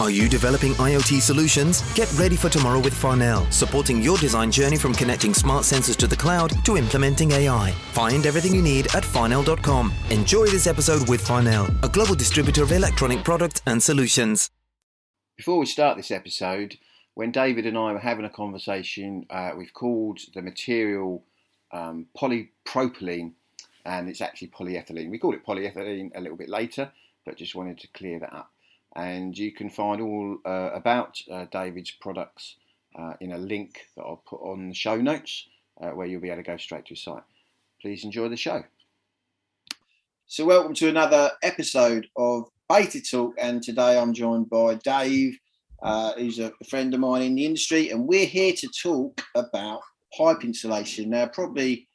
Are you developing IoT solutions? Get ready for tomorrow with Farnell, supporting your design journey from connecting smart sensors to the cloud to implementing AI. Find everything you need at farnell.com. Enjoy this episode with Farnell, a global distributor of electronic products and solutions. Before we start this episode, when David and I were having a conversation, uh, we've called the material um, polypropylene and it's actually polyethylene. We called it polyethylene a little bit later, but just wanted to clear that up. And you can find all uh, about uh, David's products uh, in a link that I'll put on the show notes uh, where you'll be able to go straight to his site. Please enjoy the show. So, welcome to another episode of Beta Talk, and today I'm joined by Dave, uh, who's a friend of mine in the industry, and we're here to talk about pipe insulation. Now, probably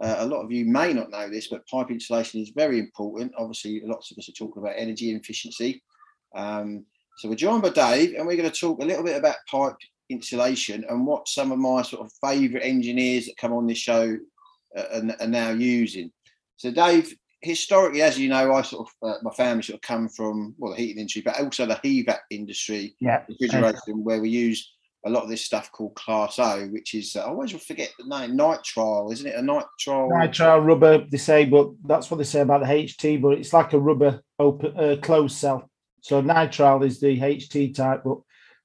uh, a lot of you may not know this, but pipe insulation is very important. Obviously, lots of us are talking about energy efficiency. Um, so we're joined by Dave, and we're going to talk a little bit about pipe insulation and what some of my sort of favourite engineers that come on this show uh, are, are, now using. So, Dave, historically, as you know, I sort of uh, my family sort of come from well the heating industry, but also the HVAC industry, yeah, refrigeration, where we use a lot of this stuff called Class O, which is uh, I always forget the name, nitrile, isn't it? A nitrile. Nitrile rubber. They say, but that's what they say about the HT, but it's like a rubber open uh, closed cell. So nitrile is the HT type, but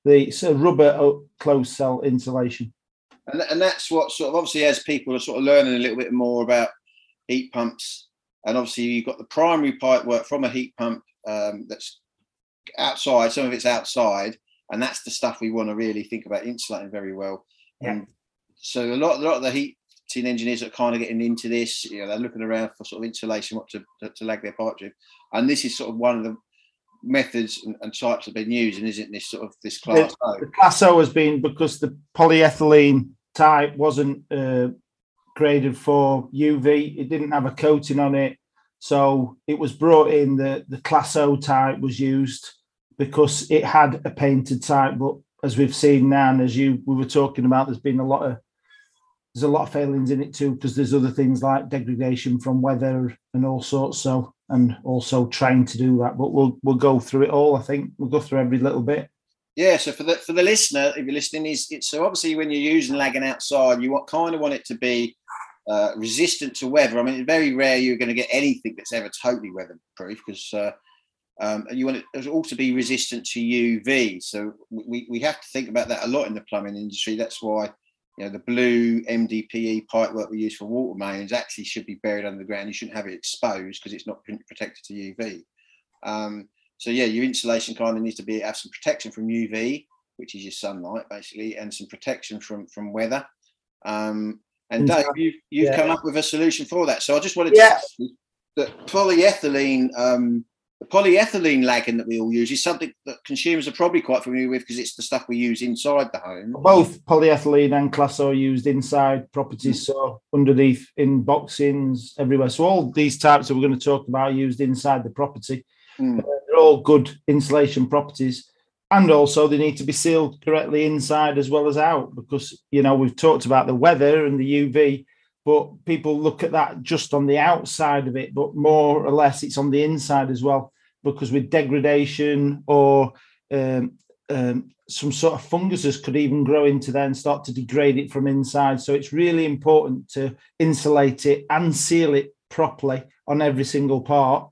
the it's a rubber closed cell insulation. And, and that's what sort of obviously as people are sort of learning a little bit more about heat pumps, and obviously you've got the primary pipe work from a heat pump um, that's outside. Some of it's outside and that's the stuff we want to really think about insulating very well. Yeah. And so a lot, a lot of the heat heating engineers are kind of getting into this. You know, they're looking around for sort of insulation, what to, to lag their pipe to, and this is sort of one of the methods and, and types have been used, and isn't this sort of this class the, O? The class O has been because the polyethylene type wasn't uh, graded for UV. It didn't have a coating on it, so it was brought in. The the class O type was used because it had a painted type, but as we've seen now, and as you we were talking about, there's been a lot of there's a lot of failings in it too because there's other things like degradation from weather and all sorts. So and also trying to do that, but we'll we'll go through it all. I think we'll go through every little bit. Yeah. So for the for the listener, if you're listening, is so obviously when you're using lagging outside, you want kind of want it to be uh, resistant to weather. I mean, it's very rare you're going to get anything that's ever totally weatherproof because uh, um, you want it all to also be resistant to UV. So we, we have to think about that a lot in the plumbing industry. That's why you know the blue MDPE pipe work we use for water mains actually should be buried under the ground. You shouldn't have it exposed because it's not protected to UV. Um, so yeah, your insulation kind of needs to be have some protection from UV, which is your sunlight basically, and some protection from from weather. Um, and Dave, you've, you've yeah. come up with a solution for that. So I just wanted to yeah. that polyethylene um, the polyethylene lagging that we all use is something that consumers are probably quite familiar with because it's the stuff we use inside the home. Both polyethylene and class O used inside properties, so underneath in boxings everywhere. So all these types that we're going to talk about are used inside the property. Mm. Uh, they're all good insulation properties, and also they need to be sealed correctly inside as well as out because you know we've talked about the weather and the UV but people look at that just on the outside of it, but more or less it's on the inside as well, because with degradation or um, um, some sort of funguses could even grow into there and start to degrade it from inside. So it's really important to insulate it and seal it properly on every single part.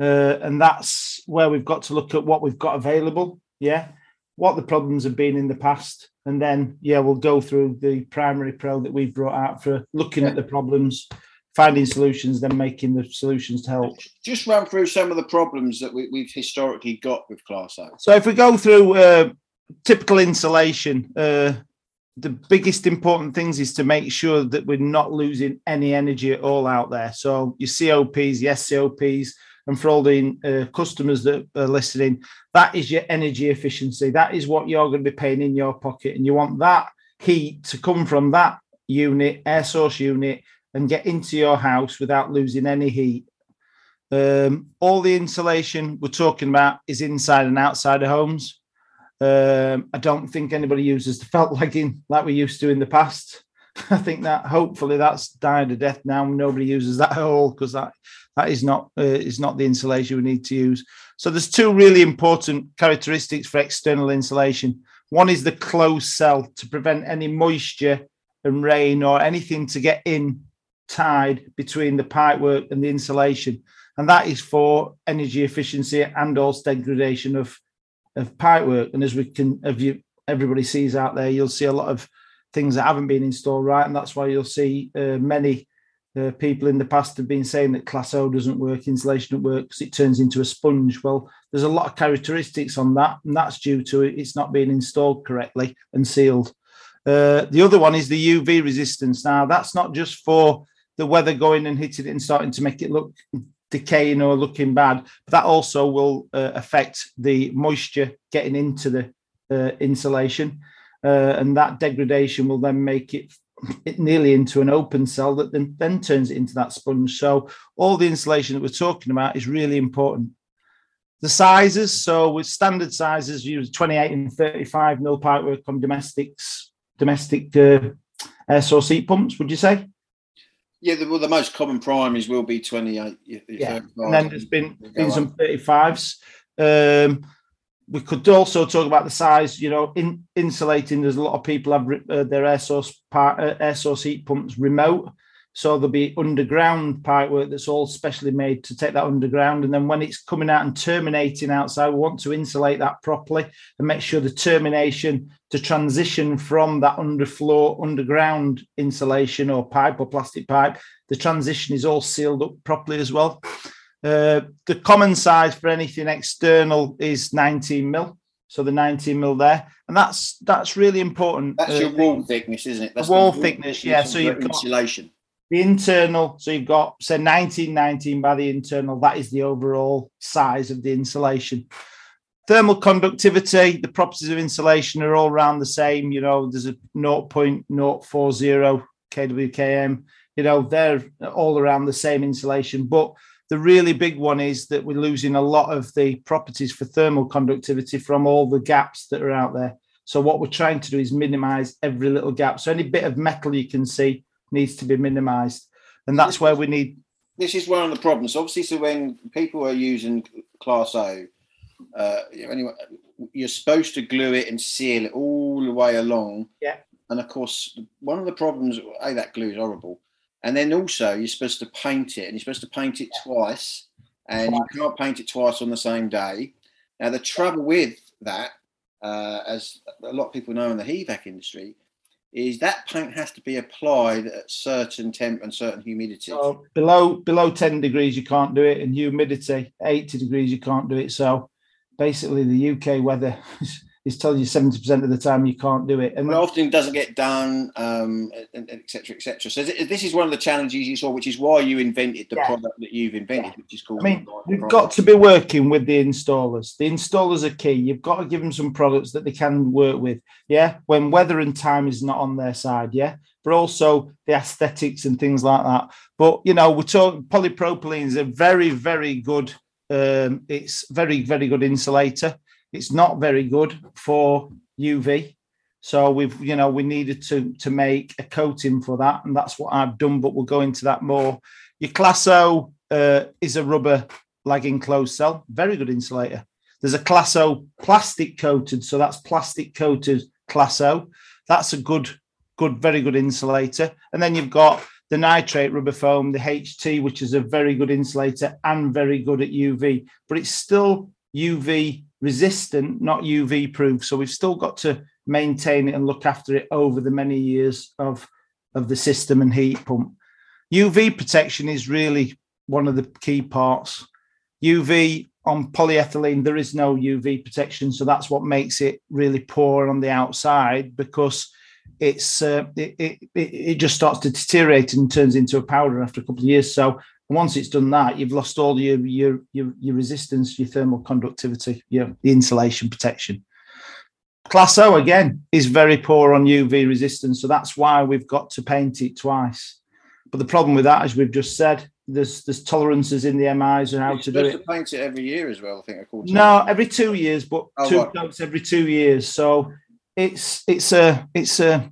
Uh, and that's where we've got to look at what we've got available. Yeah. What the problems have been in the past and then yeah we'll go through the primary pro that we've brought out for looking yeah. at the problems finding solutions then making the solutions to help. Just run through some of the problems that we, have historically got with class o so if we go through uh, typical insulation uh, the biggest important things is to make sure that we're not losing any energy at all out there. So your COPs your SCOPs and for all the uh, customers that are listening, that is your energy efficiency. That is what you're going to be paying in your pocket. And you want that heat to come from that unit, air source unit, and get into your house without losing any heat. Um, all the insulation we're talking about is inside and outside of homes. Um, I don't think anybody uses the felt lagging like we used to in the past. I think that hopefully that's died a death now. Nobody uses that at all because that that is not uh, is not the insulation we need to use. So there's two really important characteristics for external insulation. One is the closed cell to prevent any moisture and rain or anything to get in tied between the pipework and the insulation, and that is for energy efficiency and also degradation of of pipework. And as we can, if you everybody sees out there, you'll see a lot of things that haven't been installed right, and that's why you'll see uh, many uh, people in the past have been saying that Class O doesn't work, insulation doesn't work because it turns into a sponge. Well, there's a lot of characteristics on that, and that's due to it's not being installed correctly and sealed. Uh, the other one is the UV resistance. Now, that's not just for the weather going and hitting it and starting to make it look decaying or looking bad, but that also will uh, affect the moisture getting into the uh, insulation. Uh, and that degradation will then make it it nearly into an open cell that then, then turns it into that sponge. So all the insulation that we're talking about is really important. The sizes, so with standard sizes, you use 28 and 35 mil pipework on domestics, domestic uh, air source heat pumps. Would you say? Yeah, the, well, the most common primaries will be 28. Yeah, and then there's been, been some 35s. Um, we could also talk about the size. You know, in insulating. There's a lot of people have uh, their air source part, uh, air source heat pumps remote, so there'll be underground pipework that's all specially made to take that underground. And then when it's coming out and terminating outside, we want to insulate that properly and make sure the termination to transition from that underfloor underground insulation or pipe or plastic pipe, the transition is all sealed up properly as well. Uh, the common size for anything external is 19 mil. So the 19 mil there, and that's that's really important. That's uh, your wall thickness, isn't it? That's wall thickness, yeah. So you've got insulation. The internal, so you've got say 1919 by the internal. That is the overall size of the insulation. Thermal conductivity, the properties of insulation are all around the same. You know, there's a 0.040 kWkm. You know, they're all around the same insulation, but the really big one is that we're losing a lot of the properties for thermal conductivity from all the gaps that are out there. So what we're trying to do is minimize every little gap. So any bit of metal you can see needs to be minimized. And that's where we need. This is one of the problems. Obviously, so when people are using Class O, uh, anyway, you're supposed to glue it and seal it all the way along. Yeah. And of course, one of the problems, a that glue is horrible. And then also, you're supposed to paint it, and you're supposed to paint it twice, and you can't paint it twice on the same day. Now, the trouble with that, uh, as a lot of people know in the HVAC industry, is that paint has to be applied at certain temp and certain humidity. So below below 10 degrees you can't do it, and humidity 80 degrees you can't do it. So basically, the UK weather is telling you 70% of the time you can't do it. And well, often doesn't get done, um, etc., etc. So this is one of the challenges you saw, which is why you invented the yeah. product that you've invented, yeah. which is called. I mean, we've product. got to be working with the installers. The installers are key. You've got to give them some products that they can work with. Yeah, when weather and time is not on their side. Yeah, but also the aesthetics and things like that. But you know, we're talking polypropylene is a very, very good. Um, it's very, very good insulator it's not very good for UV. So we've, you know, we needed to to make a coating for that, and that's what I've done. But we'll go into that more. Your Class O uh, is a rubber lagging closed cell, very good insulator. There's a Class O plastic coated, so that's plastic coated Class O. That's a good, good, very good insulator. And then you've got the nitrile rubber foam, the HT, which is a very good insulator and very good at UV, but it's still UV resistant, not UV proof. So we've still got to maintain it and look after it over the many years of, of the system and heat pump. UV protection is really one of the key parts. UV on polyethylene, there is no UV protection. So that's what makes it really poor on the outside because it's uh, it, it, it just starts to deteriorate and turns into a powder after a couple of years. So once it's done that, you've lost all your your your, your resistance, your thermal conductivity, your the insulation protection. Class O again is very poor on UV resistance, so that's why we've got to paint it twice. But the problem with that, as we've just said, there's there's tolerances in the MIs and how You're to do it. To paint it every year as well, I think. No, every two years, but oh, two coats every two years. So it's it's a it's a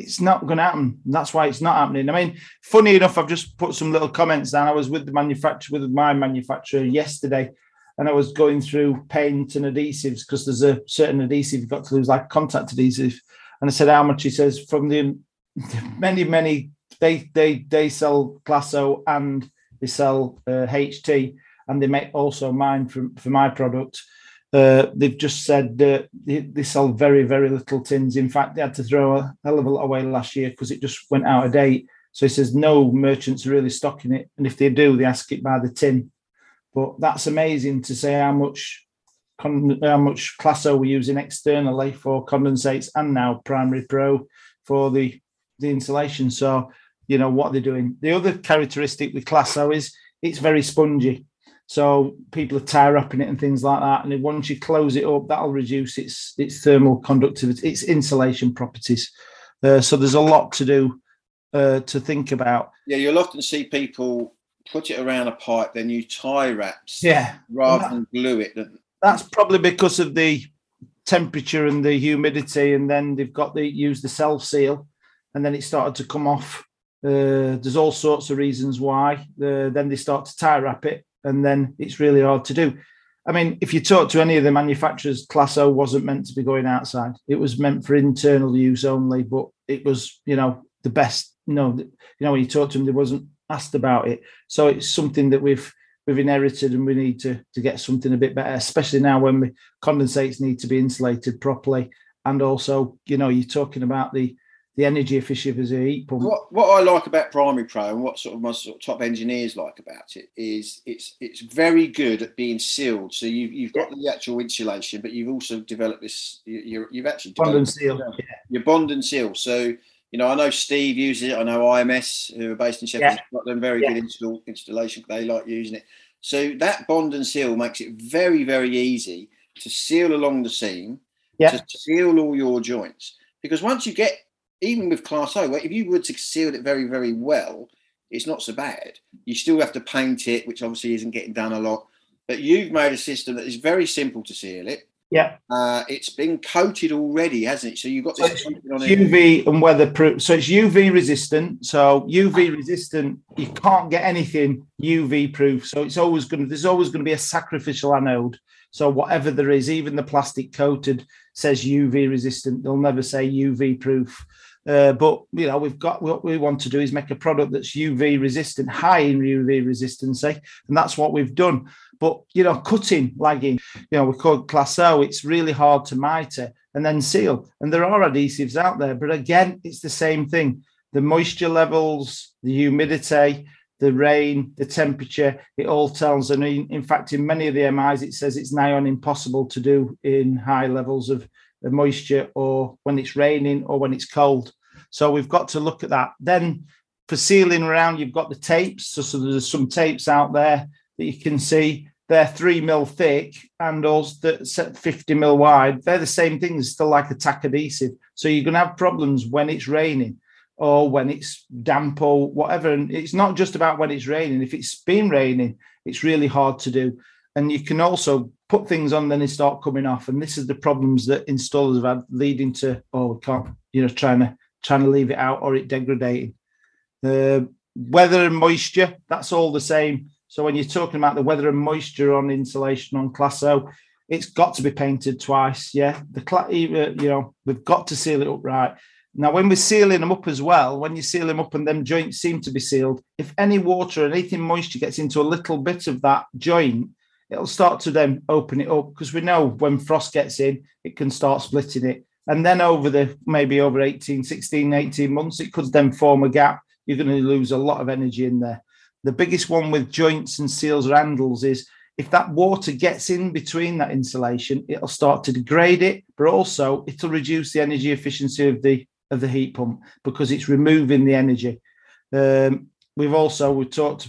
it's not going to happen. That's why it's not happening. I mean, funny enough, I've just put some little comments down. I was with the manufacturer, with my manufacturer yesterday, and I was going through paint and adhesives because there's a certain adhesive you've got to lose, like contact adhesive. And I said how much. He says from the many, many they they they sell Class O and they sell uh, HT, and they make also mine for for my product. Uh, they've just said they, they, sell very, very little tins. In fact, they had to throw a hell of a lot away last year because it just went out of date. So he says no merchants are really stocking it, and if they do, they ask it by the tin. But that's amazing to say how much how much Class O we're using externally for condensates and now Primary Pro for the the insulation. So you know what they're doing. The other characteristic with Class O is it's very spongy. So people are tie wrapping it and things like that. And once you close it up, that'll reduce its its thermal conductivity, its insulation properties. Uh, so there's a lot to do uh, to think about. Yeah, you'll often see people put it around a pipe, then you tie wraps. Yeah, rather that, than glue it. That's probably because of the temperature and the humidity, and then they've got the use the self seal, and then it started to come off. Uh, there's all sorts of reasons why. Uh, then they start to tie wrap it, and then it's really hard to do. I mean, if you talk to any of the manufacturers, Class O wasn't meant to be going outside. It was meant for internal use only, but it was, you know, the best. You know, you know, when you talk to them, they wasn't asked about it. So it's something that we've we've inherited, and we need to to get something a bit better, especially now when condensates need to be insulated properly. And also, you know, you're talking about the the energy efficiency of a heat pump. What, what I like about Primary Pro and what sort of my sort of top engineers like about it is it's it's very good at being sealed. So you've you've got the actual insulation, but you've also developed this. You, you've actually bond and seal. Yeah. Your bond and seal. So you know, I know Steve uses it. I know IMS, who are based in Sheffield, yeah. got them very yeah. good install, installation. They like using it. So that bond and seal makes it very, very easy to seal along the seam, yeah. to seal all your joints. Because once you get even with Class O, if you were to seal it very, very well, it's not so bad. You still have to paint it, which obviously isn't getting done a lot. But you've made a system that is very simple to seal it. Yeah. Uh, it's been coated already, hasn't it? So you've got this so UV and weatherproof. So it's UV resistant. So UV resistant, you can't get anything UV proof. So it's always going to, there's always going to be a sacrificial anode. So whatever there is, even the plastic coated says UV resistant. They'll never say UV proof. Uh, but you know, we've got what we want to do is make a product that's UV resistant, high in UV resistance, and that's what we've done. But you know, cutting, lagging, you know, we call Class O. It's really hard to mitre and then seal. And there are adhesives out there, but again, it's the same thing. The moisture levels, the humidity, the rain, the temperature, it all tells. And in, in fact, in many of the MIs, it says it's nigh on impossible to do in high levels of the moisture or when it's raining or when it's cold. So we've got to look at that. Then for sealing around, you've got the tapes. So, so there's some tapes out there that you can see. They're three mil thick and also 50 mil wide. They're the same thing. It's still like a tack adhesive. So you're going to have problems when it's raining or when it's damp or whatever. And it's not just about when it's raining. If it's been raining, it's really hard to do. And you can also put things on, then they start coming off. And this is the problems that installers have had, leading to oh, we can't, you know, trying to trying to leave it out or it degrading. The weather and moisture, that's all the same. So when you're talking about the weather and moisture on insulation on Class O, it's got to be painted twice. Yeah, the uh, you know we've got to seal it up right. Now, when we're sealing them up as well, when you seal them up and them joints seem to be sealed, if any water or anything moisture gets into a little bit of that joint, it'll start to then open it up because we know when frost gets in, it can start splitting it. And then over the maybe over 18, 16, 18 months, it could then form a gap. You're going to lose a lot of energy in there. The biggest one with joints and seals or handles is if that water gets in between that insulation, it'll start to degrade it, but also it'll reduce the energy efficiency of the of the heat pump because it's removing the energy. Um, we've also we talked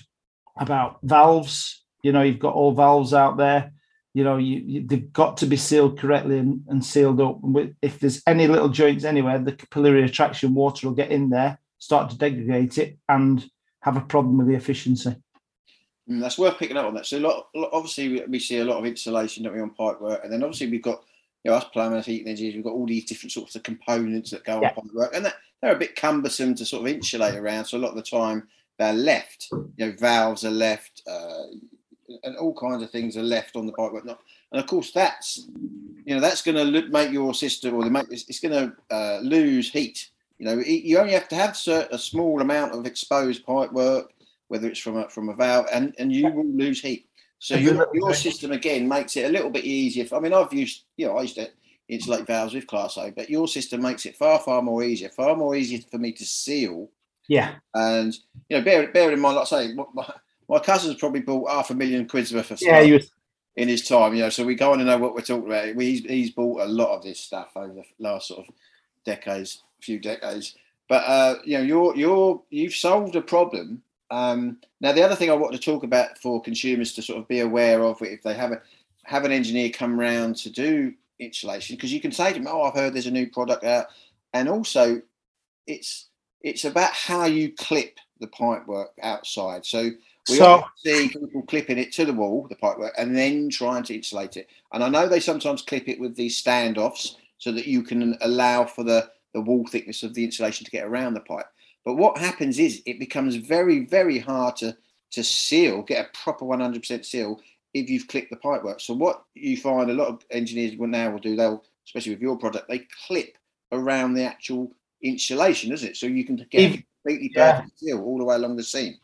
about valves you know, you've got all valves out there. You know, you, you they've got to be sealed correctly and, and sealed up. And if there's any little joints anywhere, the capillary attraction water will get in there, start to degrade it, and have a problem with the efficiency. Mm, that's worth picking up on that. So, lot, obviously, we see a lot of insulation that we on pipe work, and then obviously we've got you know, us plumbers, heating engineers, we've got all these different sorts of components that go yeah. on the work, and that, they're a bit cumbersome to sort of insulate around. So a lot of the time they're left. You know, valves are left, uh, and all kinds of things are left on the pipework. And of course, that's you know that's going to make your system, or the make it's, going to uh, lose heat. You know, you only have to have a small amount of exposed pipe work, whether it's from a, from a valve, and, and you will lose heat. So your, your system again makes it a little bit easier. For, I mean, I've used you know I used to insulate valves with Class A, but your system makes it far far more easier, far more easier for me to seal. Yeah, and you know, bear bear in mind, like I say, my, my cousin's probably bought half a million quid's worth of stuff. Yeah, in his time, you know, so we go on to know what we're talking about. He's, he's bought a lot of this stuff over the last sort of decades, few decades. But uh, you know, you're you're you've solved a problem um, now, the other thing I want to talk about for consumers to sort of be aware of if they have a have an engineer come round to do insulation, because you can say to them, "Oh, I've heard there's a new product out," and also it's it's about how you clip the pipework outside. So we so, see people clipping it to the wall, the pipework, and then trying to insulate it. And I know they sometimes clip it with these standoffs so that you can allow for the the wall thickness of the insulation to get around the pipe. But what happens is it becomes very, very hard to, to seal, get a proper 100% seal if you've clipped the pipework. So what you find a lot of engineers will now will do, they'll, especially with your product, they clip around the actual insulation, isn't it? So you can get if, a completely perfect yeah. seal all the way along the seam.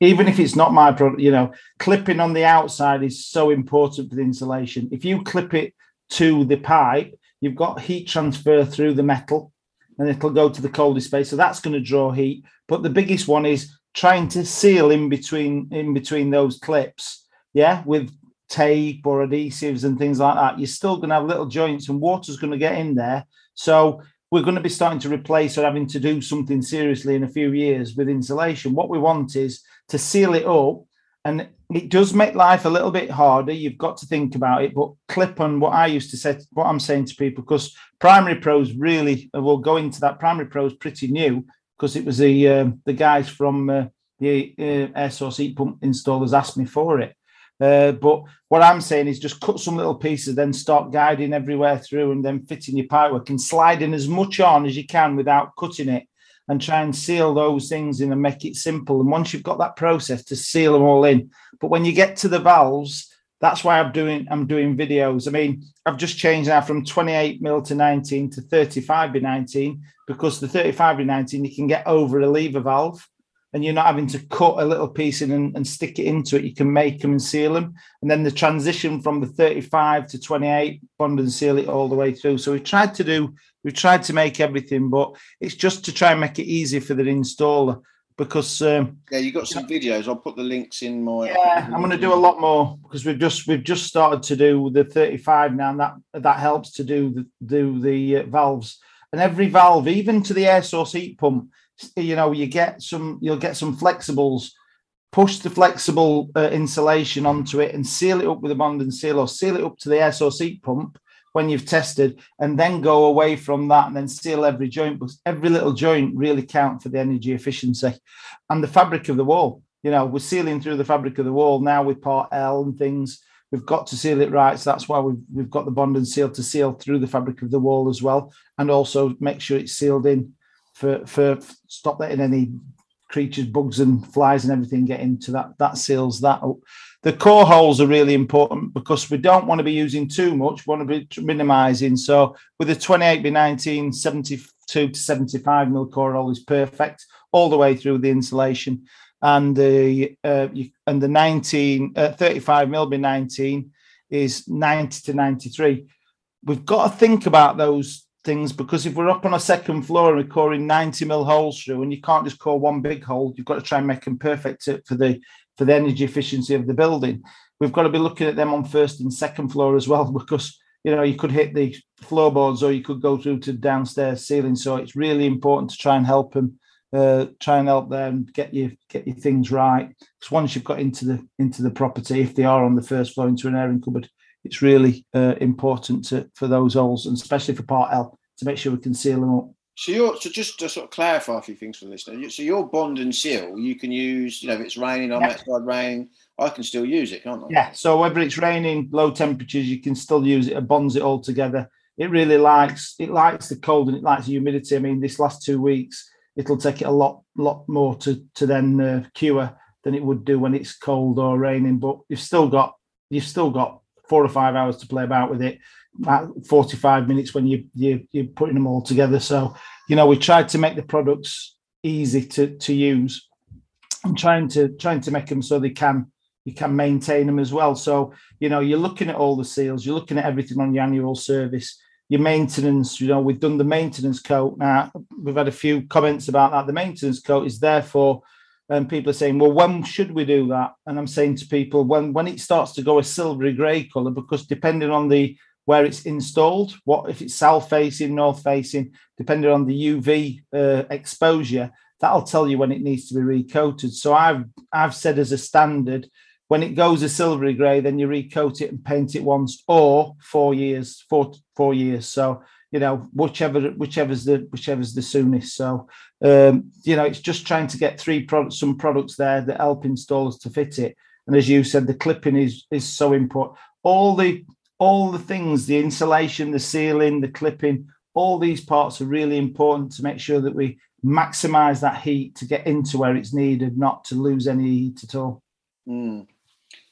Even if it's not my product, you know, clipping on the outside is so important for the insulation. If you clip it to the pipe, you've got heat transfer through the metal and it'll go to the coldest space. So that's going to draw heat. But the biggest one is trying to seal in between in between those clips. Yeah, with tape or adhesives and things like that. You're still going to have little joints and water's going to get in there. So we're going to be starting to replace or having to do something seriously in a few years with insulation. What we want is to seal it up and it does make life a little bit harder. You've got to think about it, but clip on what I used to say, what I'm saying to people, because primary pros really, we'll go into that. Primary pros pretty new because it was the uh, the guys from uh, the uh, air source heat pump installers asked me for it. Uh, but what I'm saying is just cut some little pieces, then start guiding everywhere through, and then fitting your pipework and sliding as much on as you can without cutting it and try and seal those things in and make it simple. And once you've got that process to seal them all in, but when you get to the valves, that's why I'm doing I'm doing videos. I mean, I've just changed now from 28 mil to 19 to 35 by 19 because the 35 by 19 you can get over a lever valve and you're not having to cut a little piece in and, and, stick it into it. You can make them and seal them. And then the transition from the 35 to 28, bond and seal it all the way through. So we tried to do, we tried to make everything, but it's just to try and make it easy for the installer because um, yeah, you got some videos. I'll put the links in my. Yeah, I'm going to do a lot more because we've just we've just started to do the 35 now, and that that helps to do the do the uh, valves and every valve, even to the air source heat pump you know, you get some, you'll get some flexibles. Push the flexible uh, insulation onto it and seal it up with a bond and seal, or seal it up to the air source heat pump when you've tested, and then go away from that and then seal every joint. Because every little joint really count for the energy efficiency and the fabric of the wall. You know, we're sealing through the fabric of the wall now with part L and things. We've got to seal it right. So that's why we've, we've got the bond and seal to seal through the fabric of the wall as well. And also make sure it's sealed in for for stop letting any creatures, bugs and flies and everything get into that. That seals that up. The core holes are really important because we don't want to be using too much, we want to be minimizing. So with a 28 by 19, 72 to 75 mil core hole is perfect all the way through the insulation. And the uh, and the 19, uh, 35 mil by 19 is 90 to 93. We've got to think about those things because if we're up on a second floor and we're coring 90 mil holes through and you can't just core one big hole you've got to try and make them perfect for the for the energy efficiency of the building. We've got to be looking at them on first and second floor as well because you know you could hit the floorboards or you could go through to downstairs ceiling. So it's really important to try and help them uh, try and help them get you get your things right. Because once you've got into the into the property if they are on the first floor into an airing cupboard it's really uh, important to, for those holes, and especially for Part L, to make sure we can seal them up. So you're so just to sort of clarify a few things for the listener. So your bond and seal, you can use. You know, if it's raining on yeah. that side, raining, I can still use it, can't I? Yeah. So whether it's raining, low temperatures, you can still use it. It bonds it all together. it really likes it likes the cold and it likes the humidity. I mean, this last two weeks, it'll take it a lot lot more to to then uh, cure than it would do when it's cold or raining. But you've still got you've still got four or five hours to play about with it. About 45 minutes when you you you're putting them all together. So you know we tried to make the products easy to to use and trying to trying to make them so they can you can maintain them as well. So you know you're looking at all the seals, you're looking at everything on your annual service, your maintenance. You know we've done the maintenance coat now. We've had a few comments about that. The maintenance coat is therefore and people are saying, well, when should we do that? And I'm saying to people, when when it starts to go a silvery grey colour, because depending on the where it's installed, what if it's south facing, north facing, depending on the UV uh, exposure, that'll tell you when it needs to be recoated. So I've I've said as a standard, when it goes a silvery grey, then you recoat it and paint it once, or four years, four four years. So you know whichever whichever's the whichever's the soonest. So um, you know it's just trying to get three products some products there that help installers to fit it. And as you said the clipping is is so important. All the all the things the insulation the sealing the clipping all these parts are really important to make sure that we maximize that heat to get into where it's needed not to lose any heat at all. Mm.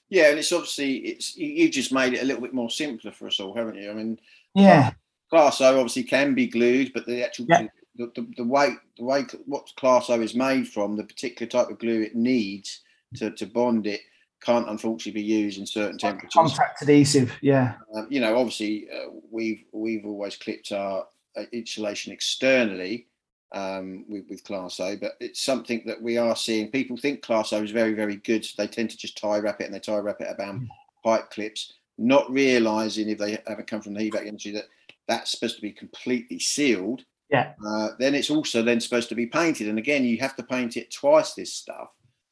yeah and it's obviously it's you just made it a little bit more simpler for us all haven't you? I mean yeah Class O obviously can be glued, but the actual yeah. the, the, the, way the way what Class O is made from, the particular type of glue it needs to, to bond it, can't unfortunately be used in certain temperatures. Contact adhesive, yeah. Um, you know, obviously uh, we've we've always clipped our uh, insulation externally um, with, with Class O, but it's something that we are seeing. People think Class O is very very good. So they tend to just tie wrap it and they tie wrap it about mm. pipe clips, not realizing if they haven't come from the HVAC industry that that's supposed to be completely sealed. Yeah. Uh, then it's also then supposed to be painted, and again, you have to paint it twice. This stuff.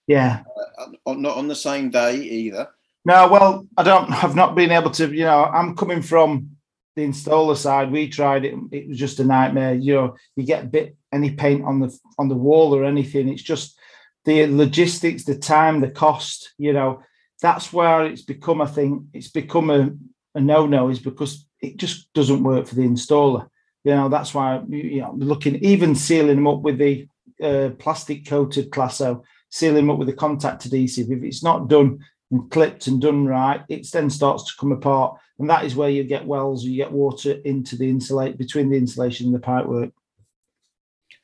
Yeah. Uh, not on the same day either. No, well, I don't. Have not been able to. You know, I'm coming from the installer side. We tried it; it was just a nightmare. You know, you get a bit any paint on the on the wall or anything. It's just the logistics, the time, the cost. You know, that's where it's become. I think it's become a, a no no. Is because it just doesn't work for the installer. You know, that's why you know looking even sealing them up with the uh, plastic coated Class O, sealing them up with the contact adhesive. If it's not done and clipped and done right, it then starts to come apart, and that is where you get wells, you get water into the insulate between the insulation and the pipework.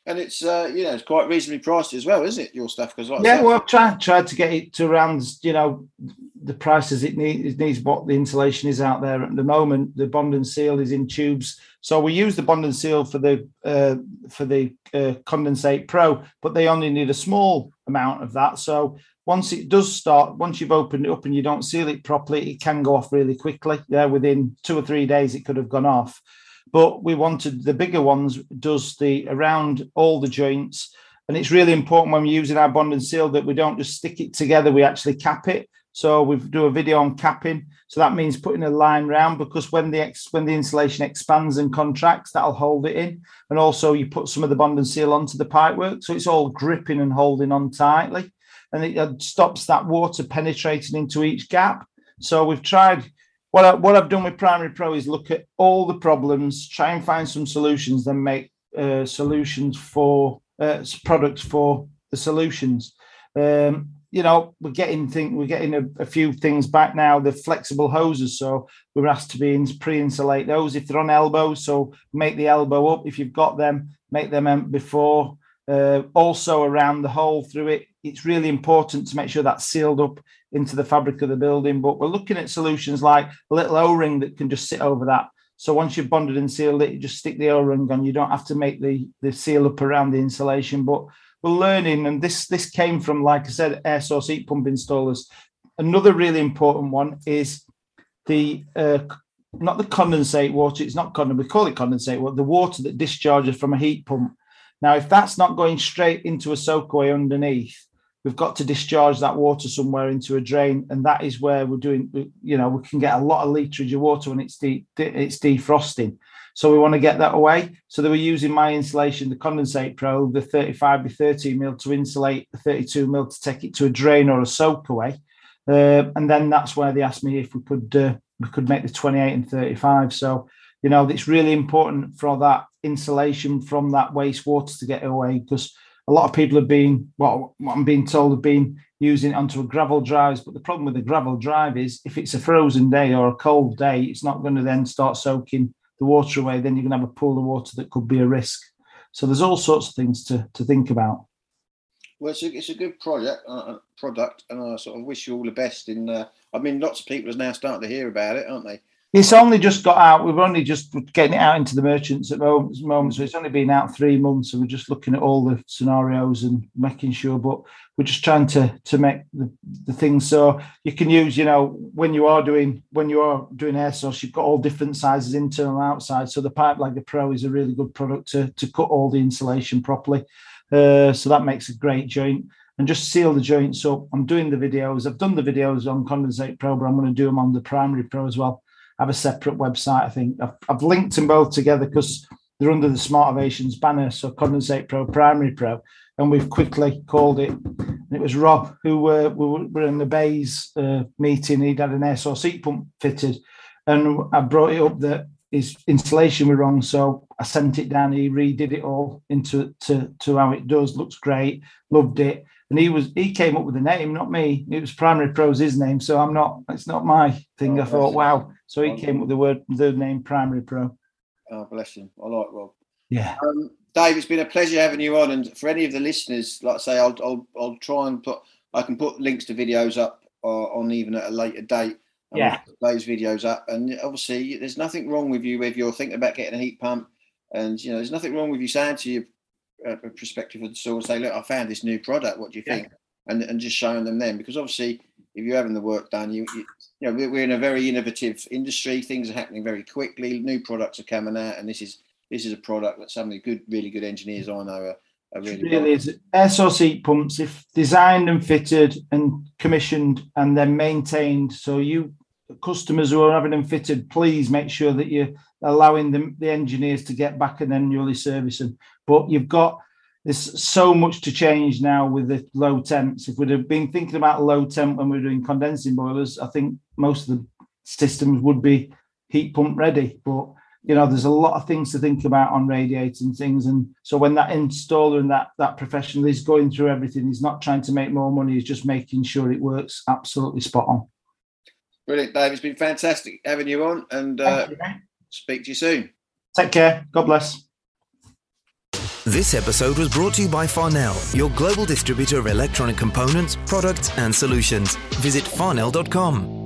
And it's uh, you know it's quite reasonably priced as well, isn't it? Your stuff because like yeah, well, I've tried tried to get it to around you know the prices it needs it needs what the insulation is out there at the moment. The bond and seal is in tubes, so we use the bond and seal for the uh, for the uh, condensate pro, but they only need a small amount of that. So once it does start, once you've opened it up and you don't seal it properly, it can go off really quickly. Yeah, within two or three days, it could have gone off but we wanted the bigger ones does the around all the joints and it's really important when we're using our bond and seal that we don't just stick it together we actually cap it so we do a video on capping. So that means putting a line round because when the ex, when the insulation expands and contracts that'll hold it in. And also you put some of the bond and seal onto the pipework so it's all gripping and holding on tightly. And it uh, stops that water penetrating into each gap. So we've tried what, I, what I've done with Primary Pro is look at all the problems, try and find some solutions, then make uh, solutions for uh, products for the solutions. Um, you know, we're getting think we're getting a, a, few things back now. The flexible hoses, so we're asked to be in, pre-insulate those if they're on elbows. So make the elbow up if you've got them. Make them before. Uh, also around the hole through it, it's really important to make sure that's sealed up into the fabric of the building. But we're looking at solutions like a little O-ring that can just sit over that. So once you've bonded and sealed it, you just stick the O-ring on. You don't have to make the the seal up around the insulation. But we're learning, and this this came from, like I said, air source heat pump installers. Another really important one is the uh, not the condensate water. It's not condensate. We call it condensate water. The water that discharges from a heat pump. Now, if that's not going straight into a soakaway underneath, we've got to discharge that water somewhere into a drain, and that is where we're doing. You know, we can get a lot of literage of water when it's de- it's defrosting. So we want to get that away. So they were using my insulation, the condensate pro, the 35 by 30 mil to insulate the 32 mil to take it to a drain or a soak away. Uh, and then that's where they asked me if we could uh, we could make the 28 and 35. So you know, it's really important for that insulation from that wastewater to get away because a lot of people have been, well, what I'm being told, have been using it onto a gravel drives. But the problem with the gravel drive is if it's a frozen day or a cold day, it's not going to then start soaking the water away. Then you're going to have a pool of water that could be a risk. So there's all sorts of things to, to think about. Well, it's a, it's a good project, uh, uh product, and I sort of wish you all the best. In, uh, I mean, lots of people are now starting to hear about it, aren't they? It's only just got out. We've only just getting it out into the merchants at the moment, so it's only been out three months, and we're just looking at all the scenarios and making sure. But we're just trying to to make the, the things so you can use. You know, when you are doing when you are doing air source, you've got all different sizes, internal and outside. So the Pipelagger Pro is a really good product to to cut all the insulation properly. Uh, so that makes a great joint and just seal the joints up. I'm doing the videos. I've done the videos on Condensate Pro, but I'm going to do them on the Primary Pro as well have a separate website. I think I've, I've linked them both together because they're under the Smart Ovations banner. So Condensate Pro, Primary Pro, and we've quickly called it. And it was Rob who uh, we were in the Bays uh, meeting. He'd had an air source heat pump fitted, and I brought it up that his installation was wrong. So I sent it down. He redid it all into to, to how it does. Looks great. Loved it and he was he came up with the name, not me. It was Primary Pro's his name, so I'm not. It's not my thing. Oh, I thought, wow. So he came up with the word, the name Primary Pro. Oh, bless him. I like Rob. Yeah. Um, Dave, it's been a pleasure having you on, and for any of the listeners, like I say, I'll I'll, I'll try and put I can put links to videos up uh, on even at a later date. Yeah. Those videos up, and obviously, there's nothing wrong with you if you're thinking about getting a heat pump, and you know, there's nothing wrong with you saying to your uh, uh, a perspective of the store say, look, I found this new product. What do you think? And and just showing them then because obviously if you're having the work done, you, you, you know we're in a very innovative industry. Things are happening very quickly. New products are coming out, and this is this is a product that some of the good, really good engineers I know are, are really. Really is. Air source heat pumps, if designed and fitted and commissioned and then maintained, so you customers who are having them fitted, please make sure that you're allowing them, the engineers to get back and annually service them. But you've got there's so much to change now with the low temps. If we'd have been thinking about low temp when we were doing condensing boilers, I think most of the systems would be heat pump ready. But you know, there's a lot of things to think about on radiators and things. And so when that installer and that that professional is going through everything, he's not trying to make more money, he's just making sure it works absolutely spot on. Brilliant, Dave. It's been fantastic having you on and uh, you, speak to you soon. Take care. God bless. This episode was brought to you by Farnell, your global distributor of electronic components, products, and solutions. Visit farnell.com.